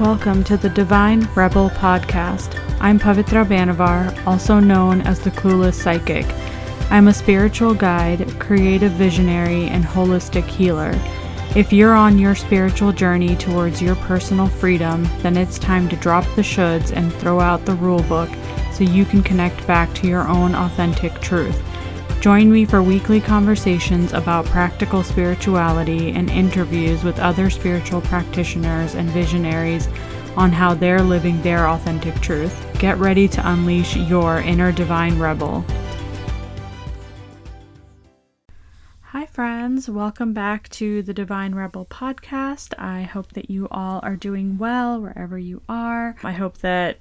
Welcome to the Divine Rebel podcast. I'm Pavitra Banavar, also known as the Clueless Psychic. I'm a spiritual guide, creative visionary, and holistic healer. If you're on your spiritual journey towards your personal freedom, then it's time to drop the shoulds and throw out the rule book so you can connect back to your own authentic truth. Join me for weekly conversations about practical spirituality and interviews with other spiritual practitioners and visionaries on how they're living their authentic truth. Get ready to unleash your inner divine rebel. Hi, friends. Welcome back to the Divine Rebel podcast. I hope that you all are doing well wherever you are. I hope that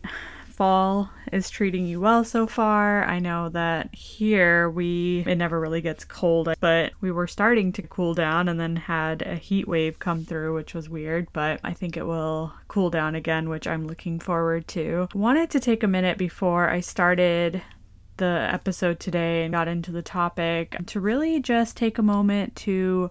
fall is treating you well so far. I know that here we it never really gets cold, but we were starting to cool down and then had a heat wave come through, which was weird, but I think it will cool down again, which I'm looking forward to. Wanted to take a minute before I started the episode today and got into the topic to really just take a moment to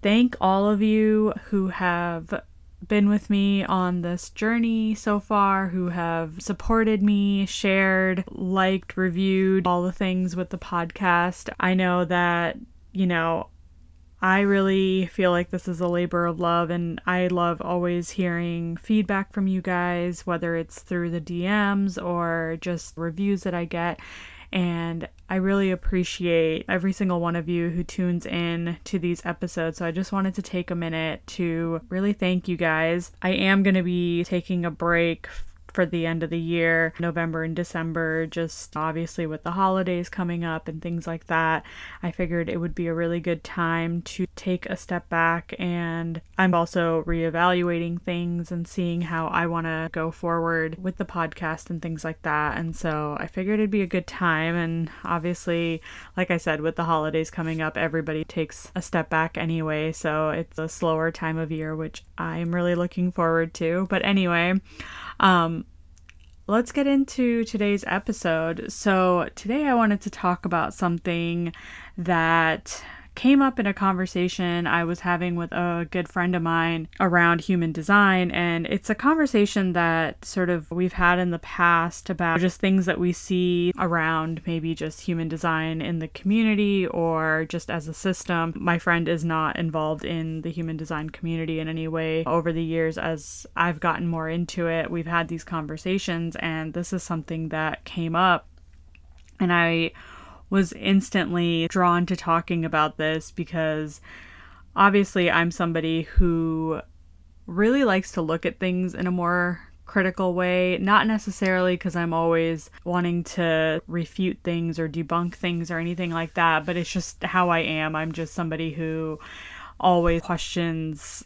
thank all of you who have been with me on this journey so far, who have supported me, shared, liked, reviewed all the things with the podcast. I know that, you know, I really feel like this is a labor of love, and I love always hearing feedback from you guys, whether it's through the DMs or just reviews that I get. And I really appreciate every single one of you who tunes in to these episodes. So I just wanted to take a minute to really thank you guys. I am going to be taking a break for the end of the year, November and December, just obviously with the holidays coming up and things like that. I figured it would be a really good time to take a step back and I'm also reevaluating things and seeing how I want to go forward with the podcast and things like that. And so I figured it'd be a good time and obviously, like I said, with the holidays coming up, everybody takes a step back anyway, so it's a slower time of year which I'm really looking forward to. But anyway, um, let's get into today's episode. So, today I wanted to talk about something that came up in a conversation I was having with a good friend of mine around human design. And it's a conversation that sort of we've had in the past about just things that we see around maybe just human design in the community or just as a system. My friend is not involved in the human design community in any way. Over the years, as I've gotten more into it, we've had these conversations, and this is something that came up. And I was instantly drawn to talking about this because obviously I'm somebody who really likes to look at things in a more critical way, not necessarily because I'm always wanting to refute things or debunk things or anything like that, but it's just how I am. I'm just somebody who always questions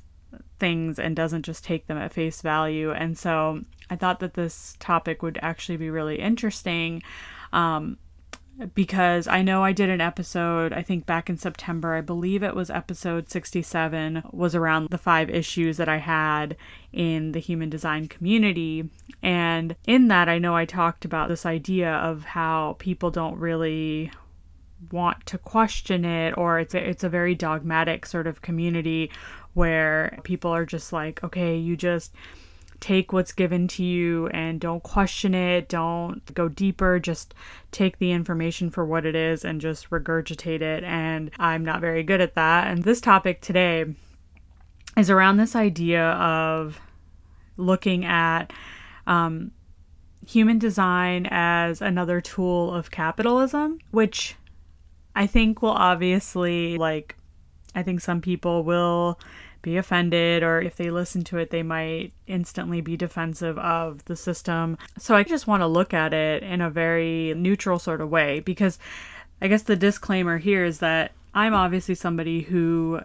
things and doesn't just take them at face value. And so I thought that this topic would actually be really interesting. Um, because I know I did an episode, I think back in September, I believe it was episode 67, was around the five issues that I had in the human design community. And in that, I know I talked about this idea of how people don't really want to question it or it's a, it's a very dogmatic sort of community where people are just like okay you just take what's given to you and don't question it, don't go deeper, just take the information for what it is and just regurgitate it. And I'm not very good at that. And this topic today is around this idea of looking at um, human design as another tool of capitalism, which I think will obviously, like, I think some people will be offended, or if they listen to it, they might instantly be defensive of the system. So I just want to look at it in a very neutral sort of way because I guess the disclaimer here is that I'm obviously somebody who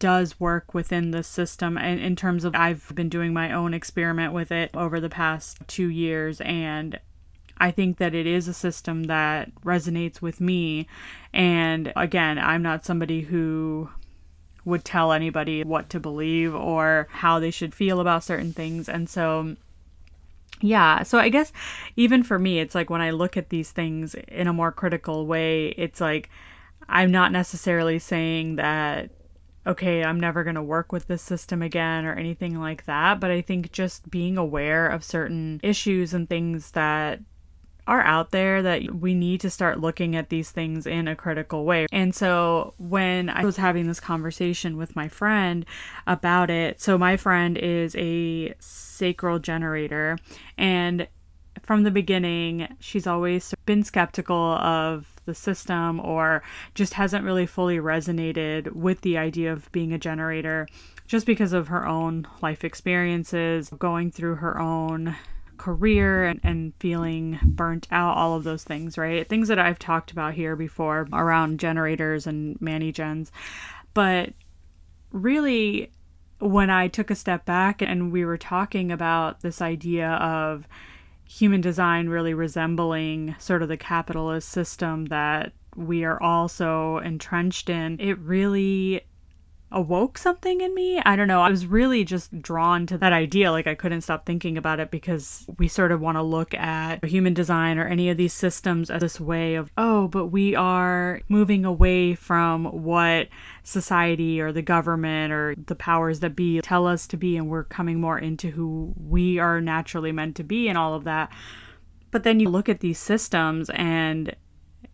does work within the system and in terms of I've been doing my own experiment with it over the past 2 years and I think that it is a system that resonates with me and again I'm not somebody who would tell anybody what to believe or how they should feel about certain things. And so, yeah, so I guess even for me, it's like when I look at these things in a more critical way, it's like I'm not necessarily saying that okay, I'm never going to work with this system again or anything like that. But I think just being aware of certain issues and things that are out there that we need to start looking at these things in a critical way. And so when I was having this conversation with my friend about it, so my friend is a sacral generator and from the beginning, she's always been skeptical of the system or just hasn't really fully resonated with the idea of being a generator just because of her own life experiences, going through her own career and, and feeling burnt out, all of those things, right? Things that I've talked about here before around generators and ManiGens. But really, when I took a step back and we were talking about this idea of human design really resembling sort of the capitalist system that we are also entrenched in, it really awoke something in me. I don't know. I was really just drawn to that idea. Like I couldn't stop thinking about it because we sort of want to look at human design or any of these systems as this way of, oh, but we are moving away from what society or the government or the powers that be tell us to be, and we're coming more into who we are naturally meant to be and all of that. But then you look at these systems and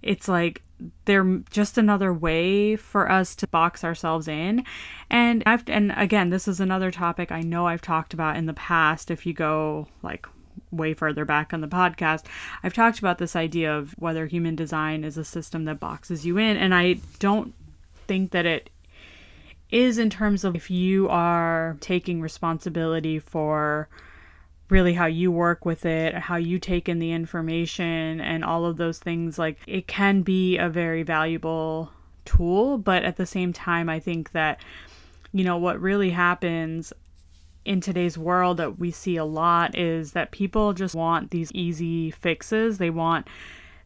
it's like they're just another way for us to box ourselves in. And I've and again, this is another topic I know I've talked about in the past if you go like way further back on the podcast. I've talked about this idea of whether human design is a system that boxes you in and I don't think that it is in terms of if you are taking responsibility for really how you work with it, how you take in the information, and all of those things. Like, it can be a very valuable tool, but at the same time, I think that, you know, what really happens in today's world that we see a lot is that people just want these easy fixes. They want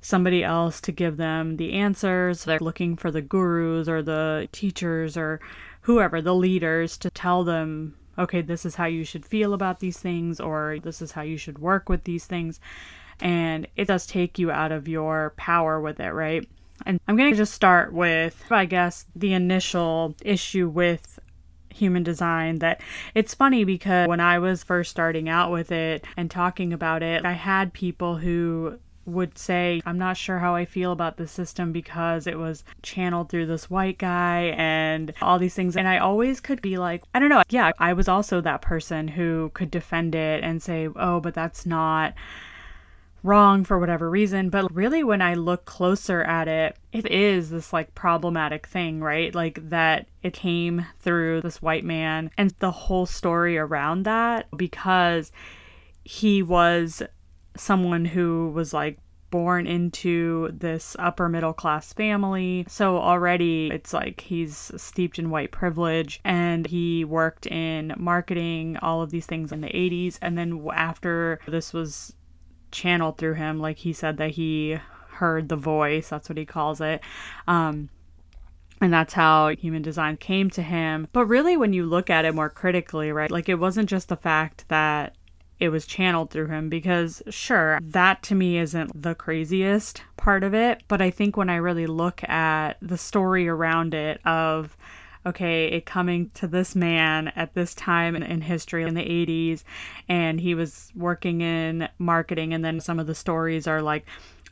somebody else to give them the answers. They're looking for the gurus or the teachers or whoever, the leaders, to tell them okay, this is how you should feel about these things, or this is how you should work with these things. And it does take you out of your power with it, right? And I'm going to just start with, I guess, the initial issue with human design that it's funny because when I was first starting out with it and talking about it, I had people who would say, I'm not sure how I feel about the system because it was channeled through this white guy and all these things. And I always could be like, I don't know. Yeah, I was also that person who could defend it and say, oh, but that's not wrong for whatever reason. But really, when I look closer at it, it is this like problematic thing, right? Like that it came through this white man and the whole story around that because he was someone who was like born into this upper middle class family. So already it's like he's steeped in white privilege and he worked in marketing, all of these things in the 80s. And then after this was channeled through him, like he said that he heard the voice, that's what he calls it. Um, and that's how human design came to him. But really, when you look at it more critically, right, like it wasn't just the fact that it was channeled through him because sure that to me isn't the craziest part of it but i think when i really look at the story around it of okay it coming to this man at this time in, history in the 80s and he was working in marketing and then some of the stories are like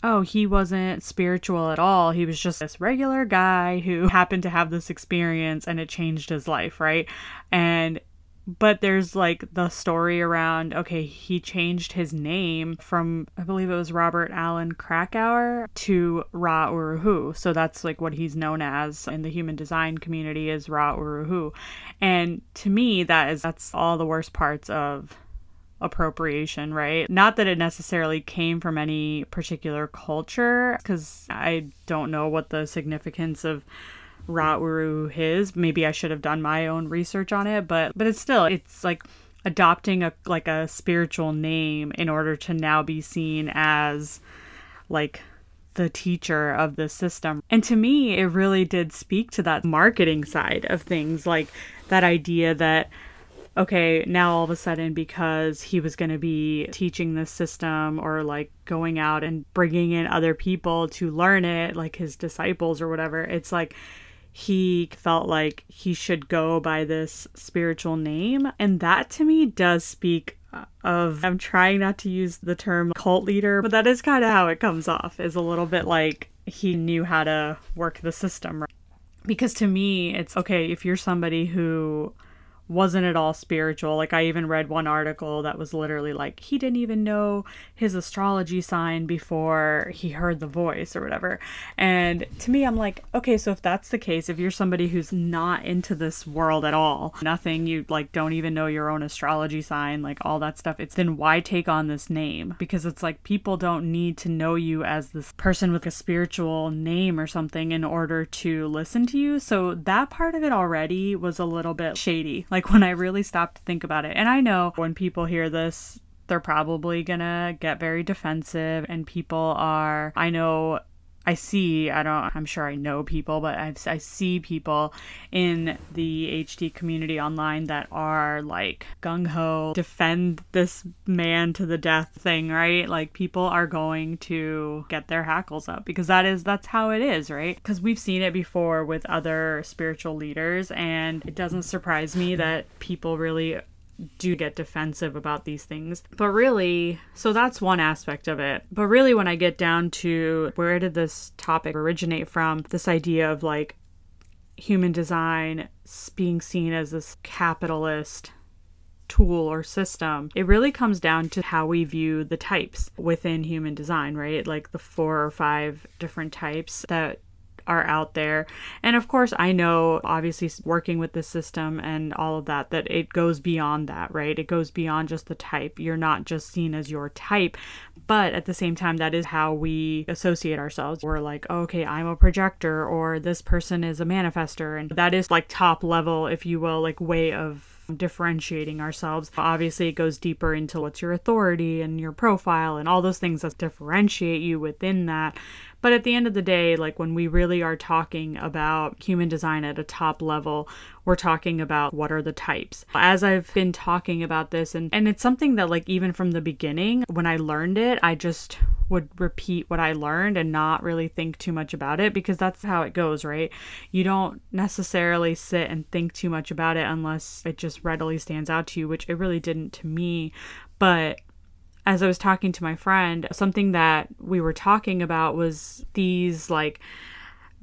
oh, he wasn't spiritual at all. He was just this regular guy who happened to have this experience and it changed his life, right? And but there's like the story around okay he changed his name from i believe it was robert allen krakower to ra uru hu so that's like what he's known as in the human design community is ra uru hu and to me that is that's all the worst parts of appropriation right? Not that it necessarily came from any particular culture because i don't know what the significance of Ra-Uru his. Maybe I should have done my own research on it, but but it's still it's like adopting a like a spiritual name in order to now be seen as like the teacher of the system. And to me, it really did speak to that marketing side of things, like that idea that okay, now all of a sudden, because he was going to be teaching this system or like going out and bringing in other people to learn it, like his disciples or whatever, it's like he felt like he should go by this spiritual name. And that to me does speak of I'm trying not to use the term cult leader, but that is kind of how it comes off is a little bit like he knew how to work the system. Because to me, it's okay if you're somebody who wasn't at all spiritual. Like I even read one article that was literally like he didn't even know his astrology sign before he heard the voice or whatever. And to me I'm like, okay, so if that's the case, if you're somebody who's not into this world at all, nothing, you like don't even know your own astrology sign, like all that stuff, it's then why take on this name? Because it's like people don't need to know you as this person with a spiritual name or something in order to listen to you. So that part of it already was a little bit shady. Like when I really stopped to think about it. And I know when people hear this, they're probably gonna get very defensive, and people are, I know I see, I don't, I'm sure I know people, but i I see people in the HD community online that are like gung ho, defend this man to the death thing, right? Like people are going to get their hackles up because that is, that's how it is, right? Because we've seen it before with other spiritual leaders, and it doesn't surprise me that people really do get defensive about these things. But really, so that's one aspect of it. But really, when I get down to where did this topic originate from, this idea of like human design being seen as this capitalist tool or system, it really comes down to how we view the types within human design, right? Like the four or five different types that are out there. And of course, I know, obviously, working with the system and all of that, that it goes beyond that, right? It goes beyond just the type. You're not just seen as your type, but at the same time, that is how we associate ourselves. We're like, oh, okay, I'm a projector, or this person is a manifester. And that is like top level, if you will, like way of differentiating ourselves. Obviously, it goes deeper into what's your authority and your profile and all those things that differentiate you within that. But at the end of the day, like when we really are talking about human design at a top level, we're talking about what are the types. As I've been talking about this, and, and it's something that, like, even from the beginning, when I learned it, I just would repeat what I learned and not really think too much about it because that's how it goes, right? You don't necessarily sit and think too much about it unless it just readily stands out to you, which it really didn't to me. But as I was talking to my friend, something that we were talking about was these like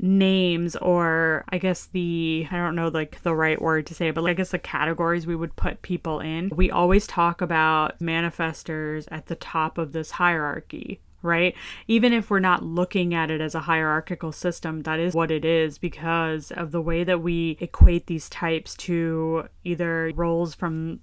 names or I guess the I don't know like the right word to say but like, I guess the categories we would put people in. We always talk about manifestors at the top of this hierarchy, right? Even if we're not looking at it as a hierarchical system, that is what it is because of the way that we equate these types to either roles from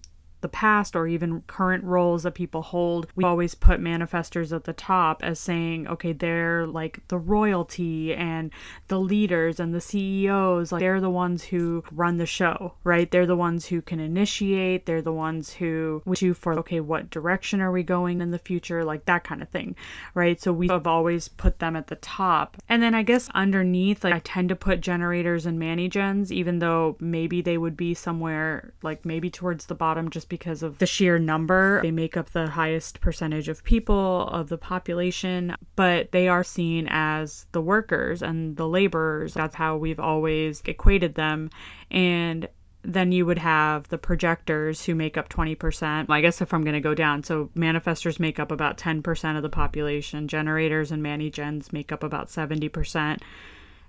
the past or even current roles that people hold, we always put manifestors at the top as saying, okay, they're like the royalty and the leaders and the CEOs, like they're the ones who run the show, right? They're the ones who can initiate, they're the ones who wish you for, okay, what direction are we going in the future, like that kind of thing, right? So we have always put them at the top. And then I guess underneath, like I tend to put generators and manigens, even though maybe they would be somewhere like maybe towards the bottom just because of the sheer number. They make up the highest percentage of people of the population, but they are seen as the workers and the laborers. That's how we've always equated them. And then you would have the projectors who make up 20%. I guess if I'm going to go down, so manifestors make up about 10% of the population, generators and manigens make up about 70%,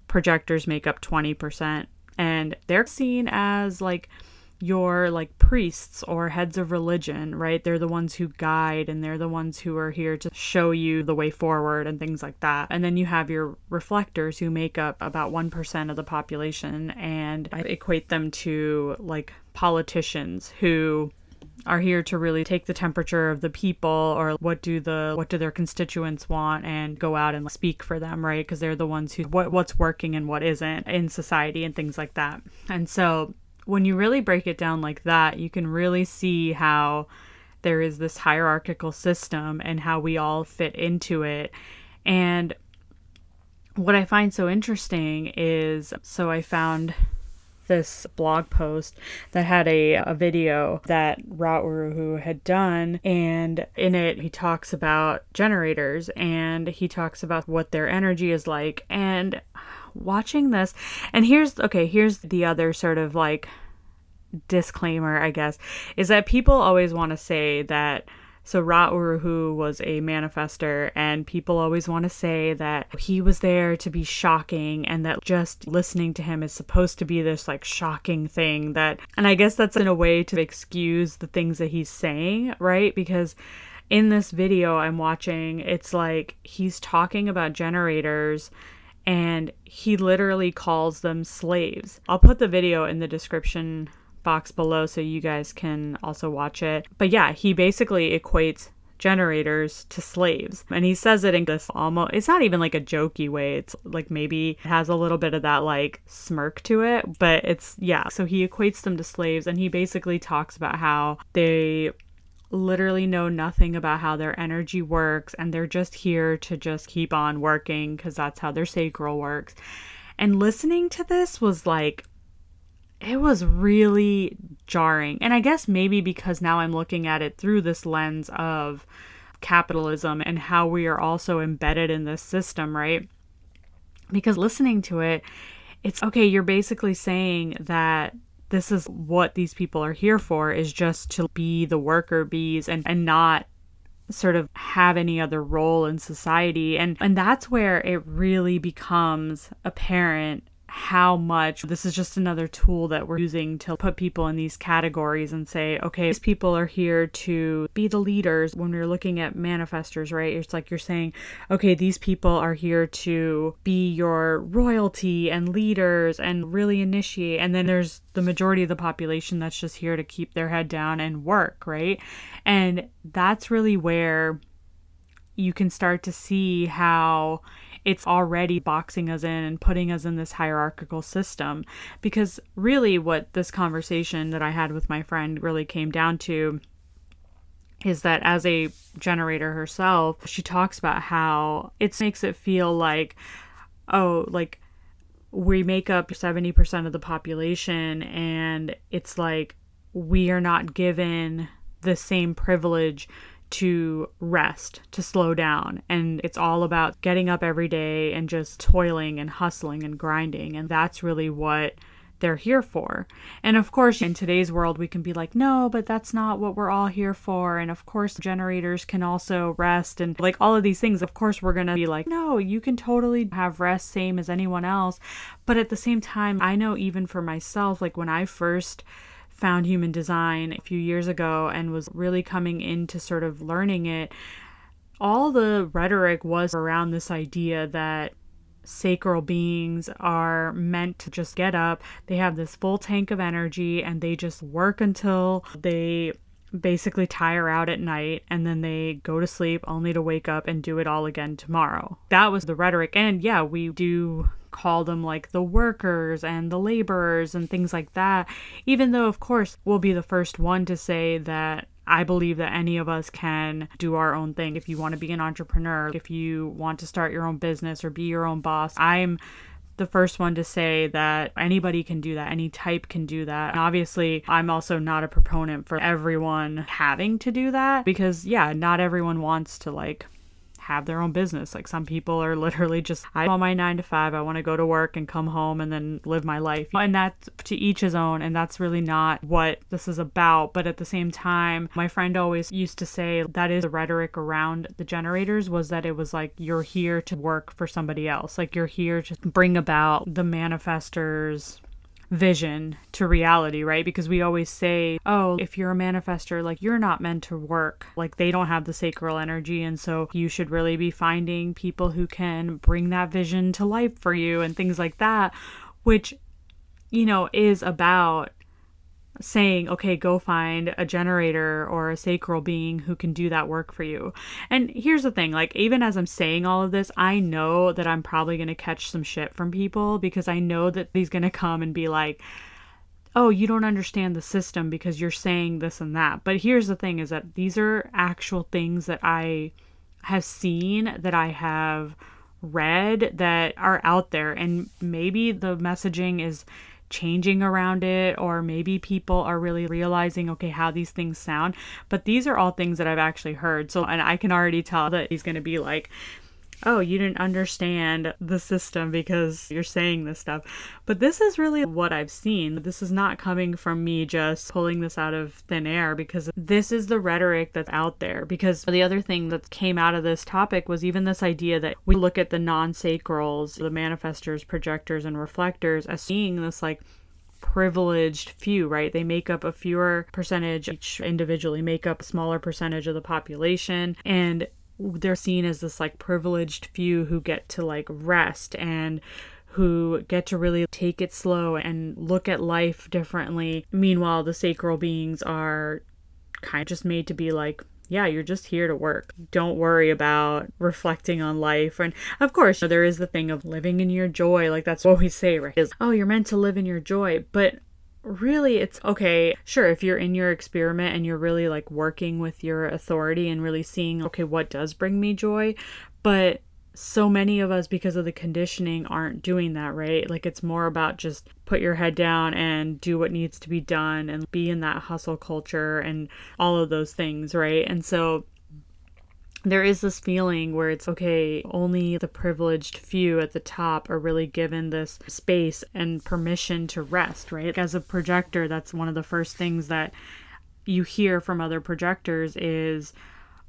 projectors make up 20%, and they're seen as like your like priests or heads of religion, right? They're the ones who guide and they're the ones who are here to show you the way forward and things like that. And then you have your reflectors who make up about 1% of the population and I equate them to like politicians who are here to really take the temperature of the people or what do the what do their constituents want and go out and speak for them right because they're the ones who what what's working and what isn't in society and things like that and so when you really break it down like that, you can really see how there is this hierarchical system and how we all fit into it. And what I find so interesting is so I found this blog post that had a, a video that Ra Uru Hu had done, and in it he talks about generators and he talks about what their energy is like. And watching this, and here's okay, here's the other sort of like disclaimer, I guess, is that people always want to say that so Ra Uru Hu was a manifester, and people always want to say that he was there to be shocking, and that just listening to him is supposed to be this like shocking thing. That, and I guess that's in a way to excuse the things that he's saying, right? Because in this video I'm watching, it's like he's talking about generators and he literally calls them slaves. I'll put the video in the description box below so you guys can also watch it. But yeah, he basically equates generators to slaves. And he says it in this almost, it's not even like a jokey way. It's like maybe it has a little bit of that like smirk to it, but it's, yeah. So he equates them to slaves and he basically talks about how they literally know nothing about how their energy works and they're just here to just keep on working because that's how their sacral works. And listening to this was like, it was really jarring. And I guess maybe because now I'm looking at it through this lens of capitalism and how we are also embedded in this system, right? Because listening to it, it's okay, you're basically saying that this is what these people are here for is just to be the worker bees and, and not sort of have any other role in society. And and that's where it really becomes apparent how much this is just another tool that we're using to put people in these categories and say, okay, these people are here to be the leaders. When we're looking at manifestors, right? It's like you're saying, okay, these people are here to be your royalty and leaders and really initiate. And then there's the majority of the population that's just here to keep their head down and work, right? And that's really where you can start to see how it's already boxing us in and putting us in this hierarchical system. Because really, what this conversation that I had with my friend really came down to is that as a generator herself, she talks about how it makes it feel like, oh, like we make up 70% of the population, and it's like we are not given the same privilege to rest, to slow down. And it's all about getting up every day and just toiling and hustling and grinding. And that's really what they're here for. And of course, in today's world, we can be like, no, but that's not what we're all here for. And of course, generators can also rest and like all of these things. Of course, we're going to be like, no, you can totally have rest, same as anyone else. But at the same time, I know even for myself, like when I first found human design a few years ago and was really coming into sort of learning it, all the rhetoric was around this idea that sacral beings are meant to just get up. They have this full tank of energy and they just work until they basically tire out at night and then they go to sleep only to wake up and do it all again tomorrow. That was the rhetoric. And yeah, we do call them like the workers and the laborers and things like that. Even though, of course, we'll be the first one to say that I believe that any of us can do our own thing. If you want to be an entrepreneur, if you want to start your own business or be your own boss, I'm the first one to say that anybody can do that, any type can do that. And obviously, I'm also not a proponent for everyone having to do that because, yeah, not everyone wants to like have their own business. Like some people are literally just, I want my nine to five, I want to go to work and come home and then live my life. And that's to each his own. And that's really not what this is about. But at the same time, my friend always used to say that is the rhetoric around the generators was that it was like you're here to work for somebody else. Like you're here to bring about the manifestors vision to reality, right? Because we always say, oh, if you're a manifester, like you're not meant to work. Like they don't have the sacral energy. And so you should really be finding people who can bring that vision to life for you and things like that, which, you know, is about saying, okay, go find a generator or a sacral being who can do that work for you. And here's the thing like, even as I'm saying all of this, I know that I'm probably going to catch some shit from people because I know that he's going to come and be like, oh, you don't understand the system because you're saying this and that. But here's the thing is that these are actual things that I have seen, that I have read, that are out there. And maybe the messaging is changing around it or maybe people are really realizing okay how these things sound. But these are all things that I've actually heard. So and I can already tell that he's going to be like oh, you didn't understand the system because you're saying this stuff. But this is really what I've seen. This is not coming from me just pulling this out of thin air because this is the rhetoric that's out there. Because the other thing that came out of this topic was even this idea that we look at the non sacrals, the manifestors, projectors, and reflectors as seeing this like privileged few, right? They make up a fewer percentage, each individually make up a smaller percentage of the population. And they're seen as this like privileged few who get to like rest and who get to really take it slow and look at life differently. Meanwhile, the sacral beings are kind of just made to be like, yeah, you're just here to work. Don't worry about reflecting on life. And of course, there is the thing of living in your joy. Like that's what we say, right? Is, oh, you're meant to live in your joy. But really it's okay sure if you're in your experiment and you're really like working with your authority and really seeing okay what does bring me joy but so many of us because of the conditioning aren't doing that right? Like it's more about just put your head down and do what needs to be done and be in that hustle culture and all of those things right? And so there is this feeling where it's okay, only the privileged few at the top are really given this space and permission to rest, right? As a projector, that's one of the first things that you hear from other projectors is,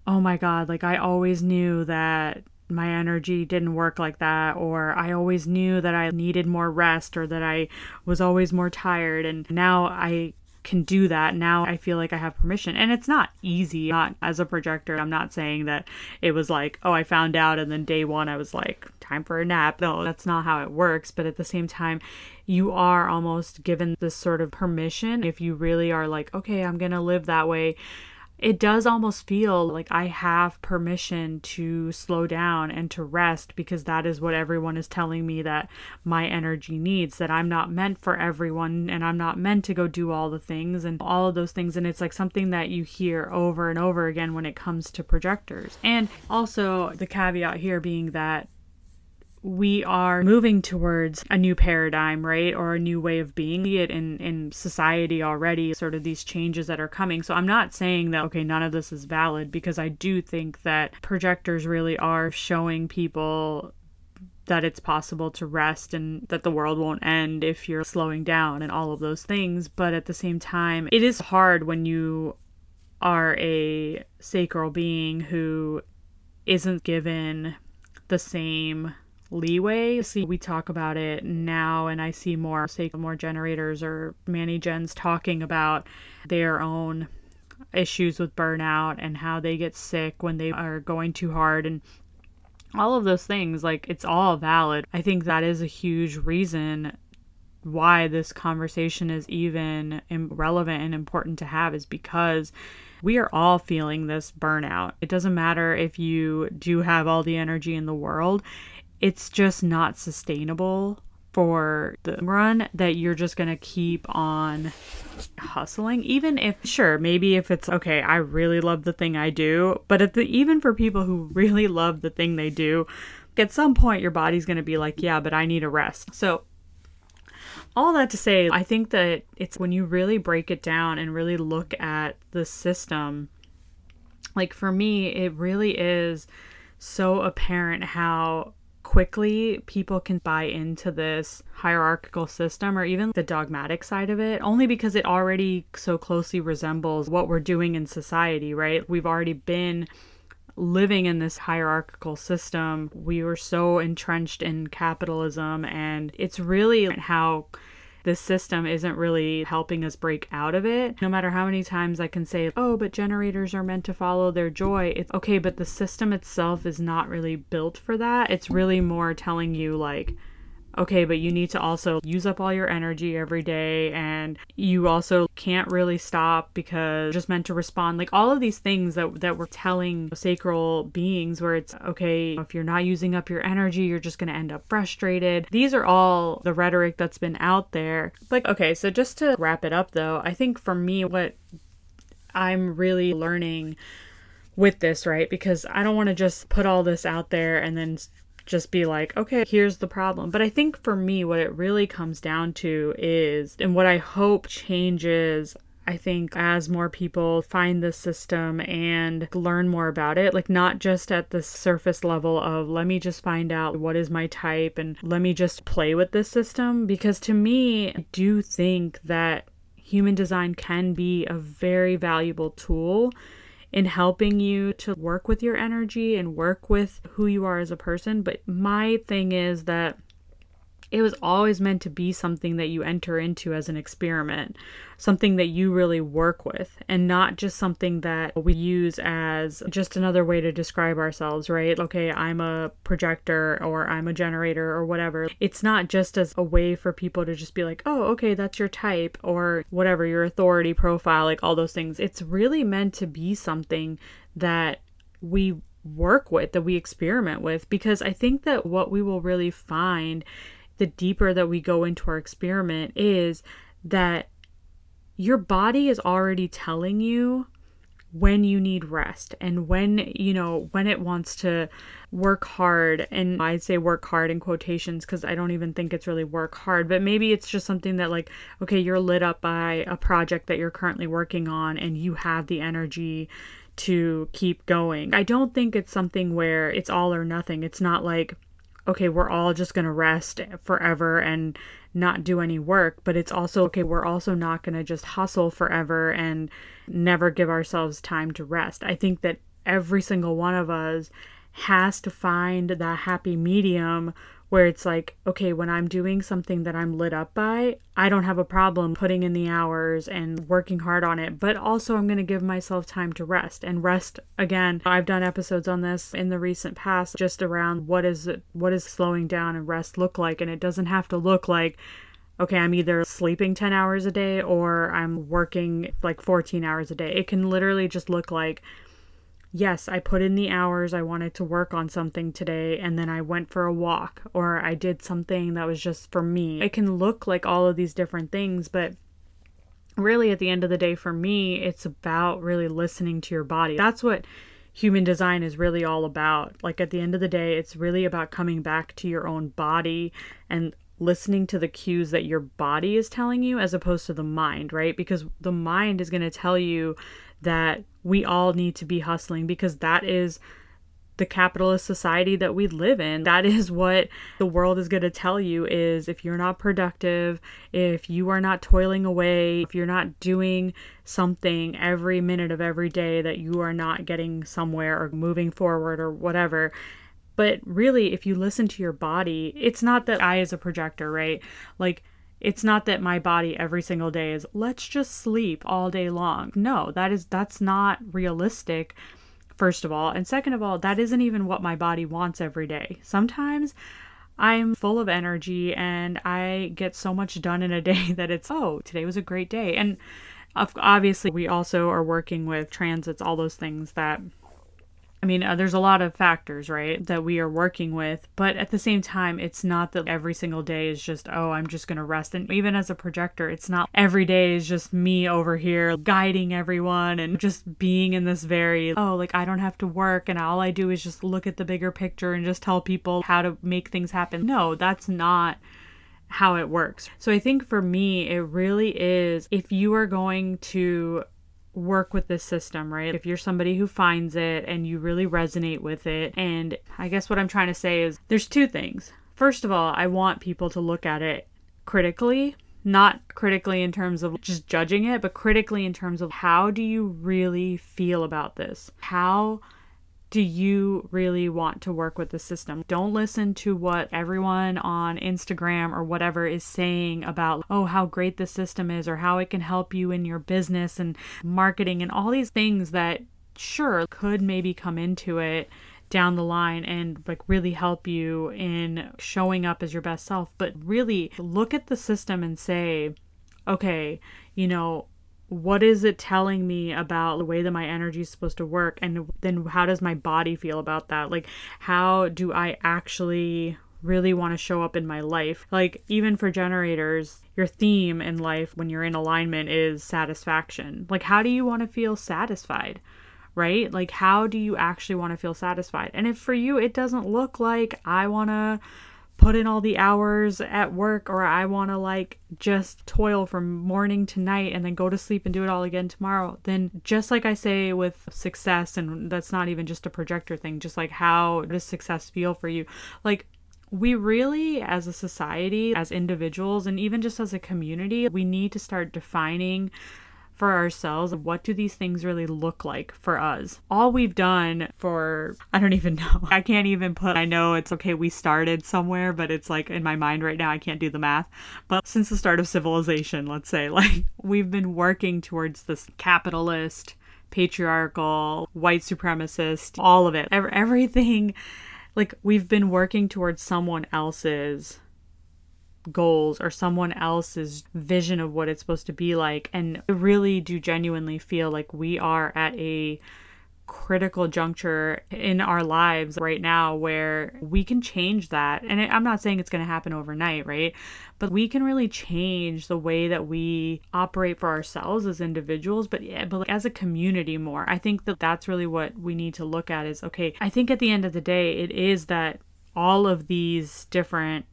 oh my God, like I always knew that my energy didn't work like that, or I always knew that I needed more rest, or that I was always more tired. And now I can do that. Now I feel like I have permission. And it's not easy. Not as a projector, I'm not saying that it was like, oh, I found out and then day one I was like, time for a nap. No, that's not how it works. But at the same time, you are almost given this sort of permission if you really are like, okay, I'm to live that way it does almost feel like I have permission to slow down and to rest because that is what everyone is telling me that my energy needs, that I'm not meant for everyone and I'm not meant to go do all the things and all of those things. And it's like something that you hear over and over again when it comes to projectors. And also, the caveat here being that we are moving towards a new paradigm, right? Or a new way of being. It in, in society already, sort of these changes that are coming. So I'm not saying that, okay, none of this is valid because I do think that projectors really are showing people that it's possible to rest and that the world won't end if you're slowing down and all of those things. But at the same time, it is hard when you are a sacral being who isn't given the same leeway. See, we talk about it now, and I see more, say, more generators or mani gens talking about their own issues with burnout and how they get sick when they are going too hard and all of those things. Like, it's all valid. I think that is a huge reason why this conversation is even relevant and important to have is because we are all feeling this burnout. It doesn't matter if you do have all the energy in the world it's just not sustainable for the run that you're just going to keep on hustling. Even if sure maybe if it's okay I really love the thing I do but the even for people who really love the thing they do at some point your body's going to be like yeah but I need a rest. So all that to say I think that it's when you really break it down and really look at the system like for me it really is so apparent how quickly people can buy into this hierarchical system or even the dogmatic side of it, only because it already so closely resembles what we're doing in society, right? We've already been living in this hierarchical system. We were so entrenched in capitalism, and it's really how this system isn't really helping us break out of it. No matter how many times I can say, oh, but generators are meant to follow their joy, it's okay, but the system itself is not really built for that. It's really more telling you, like, okay, but you need to also use up all your energy every day and you also can't really stop because just meant to respond. Like all of these things that that we're telling sacral beings where it's okay, if you're not using up your energy, you're just going to end up frustrated. These are all the rhetoric that's been out there. Like okay, so just to wrap it up though, I think for me what I'm really learning with this, right? Because I don't want to just put all this out there and then just be like, okay, here's the problem. But I think for me, what it really comes down to is, and what I hope changes I think as more people find this system and learn more about it, like not just at the surface level of let me just find out what is my type and let me just play with this system, because to me, I do think that human design can be a very valuable tool in helping you to work with your energy and work with who you are as a person. But my thing is that it was always meant to be something that you enter into as an experiment, something that you really work with, and not just something that we use as just another way to describe ourselves, right? Okay, I'm a projector or I'm a generator or whatever. It's not just as a way for people to just be like, oh, okay, that's your type or whatever, your authority profile, like all those things. It's really meant to be something that we work with, that we experiment with, because I think that what we will really find the deeper that we go into our experiment is that your body is already telling you when you need rest and when you know when it wants to work hard. And i'd say work hard in quotations because i don't even think it's really work hard but maybe it's just something that like okay you're lit up by a project that you're currently working on and you have the energy to keep going. I don't think it's something where it's all or nothing. It's not like okay, we're all just going to rest forever and not do any work, but it's also okay, we're also not going to just hustle forever and never give ourselves time to rest. I think that every single one of us has to find that happy medium where it's like, okay, when I'm doing something that I'm lit up by, I don't have a problem putting in the hours and working hard on it, but also I'm going to give myself time to rest. And rest again, I've done episodes on this in the recent past just around what is it, what does slowing down and rest look like and it doesn't have to look like okay, I'm either sleeping 10 hours a day or I'm working like 14 hours a day. It can literally just look like yes, I put in the hours I wanted to work on something today, and then I went for a walk, or I did something that was just for me. It can look like all of these different things, but really at the end of the day, for me, it's about really listening to your body. That's what human design is really all about. Like at the end of the day, it's really about coming back to your own body and listening to the cues that your body is telling you as opposed to the mind, right? Because the mind is going to tell you that we all need to be hustling because that is the capitalist society that we live in. That is what the world is going to tell you is if you're not productive if you are not toiling away if you're not doing something every minute of every day that you are not getting somewhere or moving forward or whatever. But really if you listen to your body it's not that i is a projector right? Like it's not that my body every single day is let's just sleep all day long. No, that is that's not realistic. First of all, and second of all, that isn't even what my body wants every day. Sometimes I'm full of energy and I get so much done in a day that it's, oh, today was a great day. And obviously, we also are working with transits, all those things that I mean, uh, there's a lot of factors, right, that we are working with, but at the same time, it's not that every single day is just, oh, I'm just going to rest. And even as a projector, it's not every day is just me over here guiding everyone and just being in this very, oh, like I don't have to work and all I do is just look at the bigger picture and just tell people how to make things happen. No, that's not how it works. So I think for me, it really is if you are going to work with this system, right? If you're somebody who finds it and you really resonate with it, and I guess what I'm trying to say is there's two things. First of all, I want people to look at it critically, not critically in terms of just judging it, but critically in terms of how do you really feel about this? How do you really want to work with the system? Don't listen to what everyone on Instagram or whatever is saying about, oh, how great the system is or how it can help you in your business and marketing and all these things that sure could maybe come into it down the line and like really help you in showing up as your best self. But really look at the system and say, okay, you know, what is it telling me about the way that my energy is supposed to work? And then how does my body feel about that? Like how do i actually really want to show up in my life? Like even for generators your theme in life when you're in alignment is satisfaction. Like how do you want to feel satisfied right? Like how do you actually want to feel satisfied? And if for you it doesn't look like i want to put in all the hours at work or I want to like just toil from morning to night and then go to sleep and do it all again tomorrow, then just like I say with success, and that's not even just a projector thing, just like how does success feel for you? Like, we really, as a society, as individuals, and even just as a community, we need to start defining for ourselves what do these things really look like for us. All we've done for i don't even know. I can't even put i know it's okay we started somewhere but it's like in my mind right now i can't do the math. But since the start of civilization let's say like we've been working towards this capitalist patriarchal white supremacist all of it everything. Like we've been working towards someone else's goals or someone else's vision of what it's supposed to be like. And I really do genuinely feel like we are at a critical juncture in our lives right now where we can change that. And I'm not saying it's going to happen overnight, right? But we can really change the way that we operate for ourselves as individuals, but yeah, but like as a community more. I think that that's really what we need to look at is okay, I think at the end of the day it is that all of these different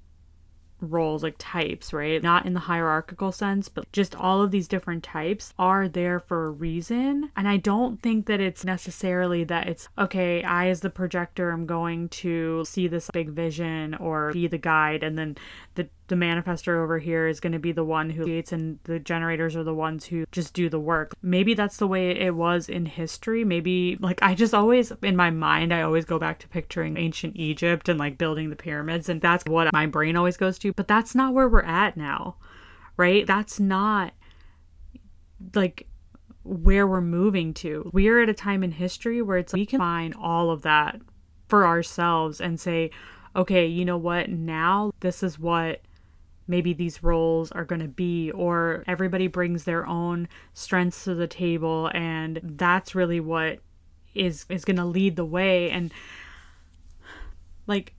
roles, like types, right? Not in the hierarchical sense, but just all of these different types are there for a reason. And I don't think that it's necessarily that it's, okay, I as the projector am going to see this big vision or be the guide, and then the the manifester over here is going to be the one who creates and the generators are the ones who just do the work. Maybe that's the way it was in history. Maybe like I just always in my mind I always go back to picturing ancient Egypt and like building the pyramids and that's what my brain always goes to, but that's not where we're at now. Right? That's not like where we're moving to. We're at a time in history where it's like, we can find all of that for ourselves and say, okay, you know what? Now this is what maybe these roles are going to be or everybody brings their own strengths to the table and that's really what is is going to lead the way. And like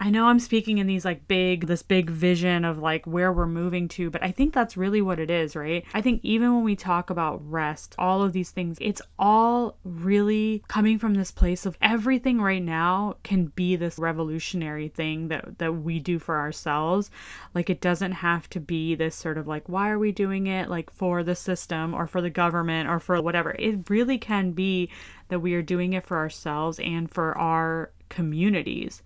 I know I'm speaking in these like big, this big vision of like where we're moving to, but I think that's really what it is, right? I think even when we talk about rest, all of these things, it's all really coming from this place of everything right now can be this revolutionary thing that, that we do for ourselves. Like it doesn't have to be this sort of like, why are we doing it? Like for the system or for the government or for whatever. It really can be that we are doing it for ourselves and for our communities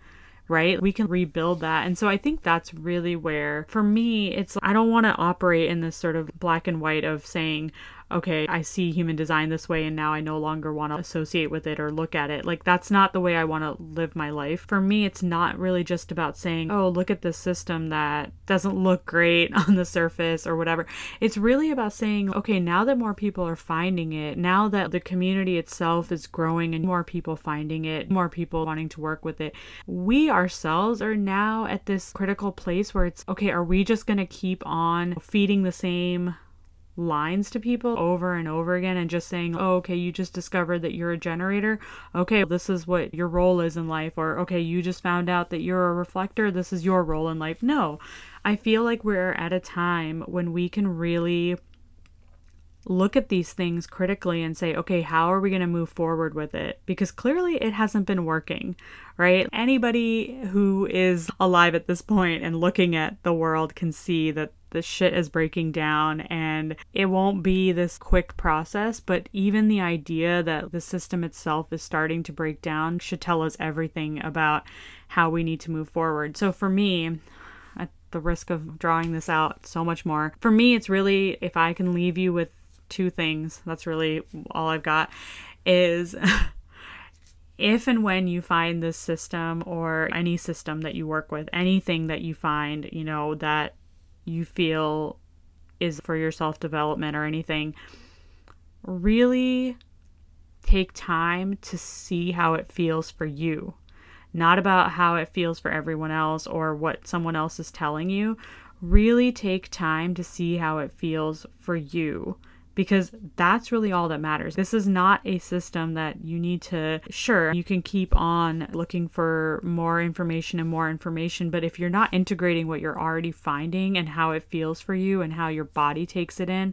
right? We can rebuild that. And so I think that's really where, for me, it's I don't want to operate in this sort of black and white of saying, okay, I see human design this way and now I no longer want to associate with it or look at it. Like, that's not the way I want to live my life. For me, it's not really just about saying, oh, look at this system that doesn't look great on the surface or whatever. It's really about saying, okay, now that more people are finding it, now that the community itself is growing and more people finding it, more people wanting to work with it, we ourselves are now at this critical place where it's, okay, are we just going to keep on feeding the same lines to people over and over again and just saying, oh, okay, you just discovered that you're a generator. Okay, this is what your role is in life. Or, okay, you just found out that you're a reflector. This is your role in life. No, I feel like we're at a time when we can really look at these things critically and say, okay, how are we going to move forward with it? Because clearly it hasn't been working, right? Anybody who is alive at this point and looking at the world can see that the shit is breaking down and it won't be this quick process, but even the idea that the system itself is starting to break down should tell us everything about how we need to move forward. So for me, at the risk of drawing this out so much more, for me, it's really if I can leave you with two things. That's really all I've got is if and when you find this system or any system that you work with, anything that you find, you know, that you feel is for your self development or anything, really take time to see how it feels for you. Not about how it feels for everyone else or what someone else is telling you. Really take time to see how it feels for you because that's really all that matters. This is not a system that you need to, sure, you can keep on looking for more information and more information, but if you're not integrating what you're already finding and how it feels for you and how your body takes it in,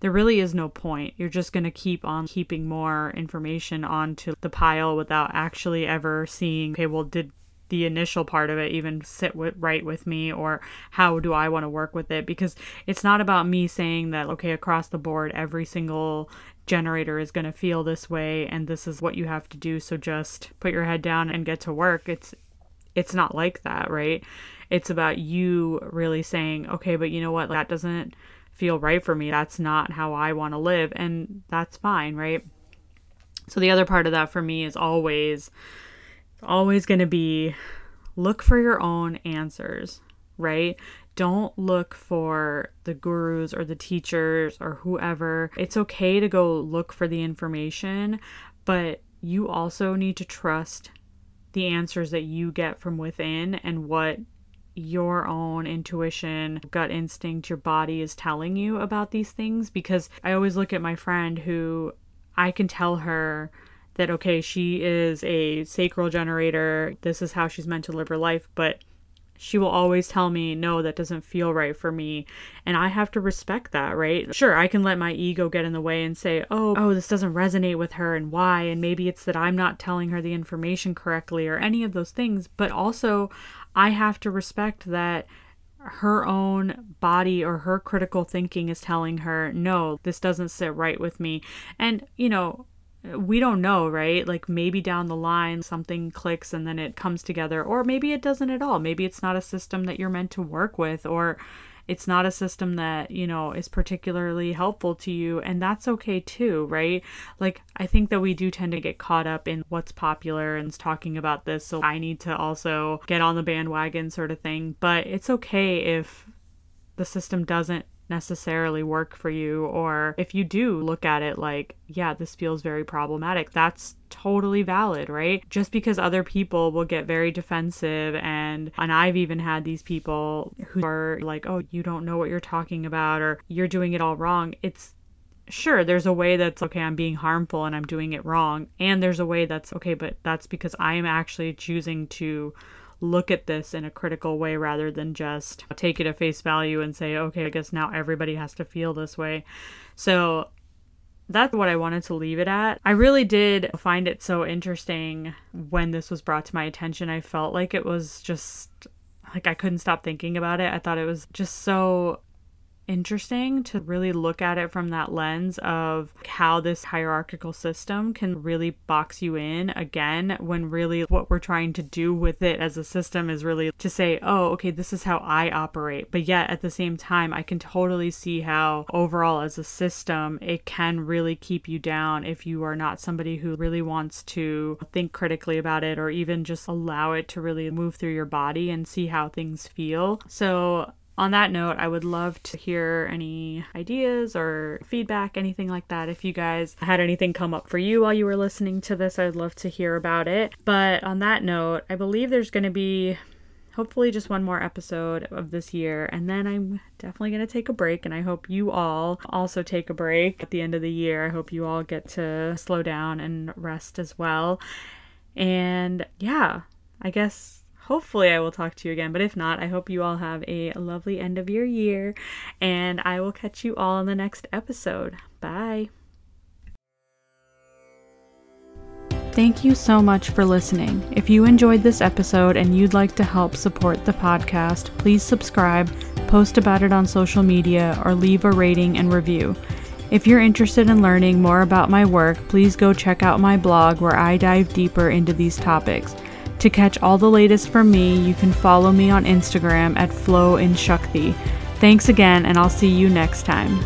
there really is no point. You're just going to keep on keeping more information onto the pile without actually ever seeing, okay, well, did the initial part of it even sit with, right with me or how do I want to work with it? Because it's not about me saying that okay across the board every single generator is going to feel this way and this is what you have to do so just put your head down and get to work. It's it's not like that right? It's about you really saying okay but you know what? That doesn't feel right for me. That's not how I want to live and that's fine right? So the other part of that for me is always always going to be look for your own answers, right? Don't look for the gurus or the teachers or whoever. It's okay to go look for the information, but you also need to trust the answers that you get from within and what your own intuition, gut instinct, your body is telling you about these things. Because I always look at my friend who I can tell her that okay, she is a sacral generator, this is how she's meant to live her life, but she will always tell me, no, that doesn't feel right for me. And I have to respect that, right? Sure, I can let my ego get in the way and say, oh, oh, this doesn't resonate with her and why. And maybe it's that I'm not telling her the information correctly or any of those things. But also, I have to respect that her own body or her critical thinking is telling her, no, this doesn't sit right with me. And, you know, we don't know, right? Like maybe down the line something clicks and then it comes together, or maybe it doesn't at all. Maybe it's not a system that you're meant to work with, or it's not a system that, you know, is particularly helpful to you, and that's okay too, right? Like, I think that we do tend to get caught up in what's popular and talking about this, so I need to also get on the bandwagon sort of thing, but it's okay if the system doesn't necessarily work for you or if you do look at it like yeah this feels very problematic that's totally valid right? Just because other people will get very defensive and and I've even had these people who are like oh you don't know what you're talking about or you're doing it all wrong it's sure there's a way that's okay i'm being harmful and i'm doing it wrong and there's a way that's okay but that's because i am actually choosing to look at this in a critical way rather than just take it at face value and say, okay, I guess now everybody has to feel this way. So that's what I wanted to leave it at. I really did find it so interesting when this was brought to my attention. I felt like it was just like I couldn't stop thinking about it. I thought it was just so interesting to really look at it from that lens of how this hierarchical system can really box you in again when really what we're trying to do with it as a system is really to say oh okay this is how i operate. But yet at the same time i can totally see how overall as a system it can really keep you down if you are not somebody who really wants to think critically about it or even just allow it to really move through your body and see how things feel. So on that note, I would love to hear any ideas or feedback, anything like that. If you guys had anything come up for you while you were listening to this, I'd love to hear about it. But on that note, I believe there's going to be hopefully just one more episode of this year and then I'm definitely going to take a break and I hope you all also take a break at the end of the year. I hope you all get to slow down and rest as well. And yeah, I guess hopefully I will talk to you again. But if not, I hope you all have a lovely end of your year. And I will catch you all in the next episode. Bye. Thank you so much for listening. If you enjoyed this episode and you'd like to help support the podcast, please subscribe, post about it on social media, or leave a rating and review. If you're interested in learning more about my work, please go check out my blog where I dive deeper into these topics. To catch all the latest from me, you can follow me on Instagram at Flow Shakti. Thanks again, and I'll see you next time.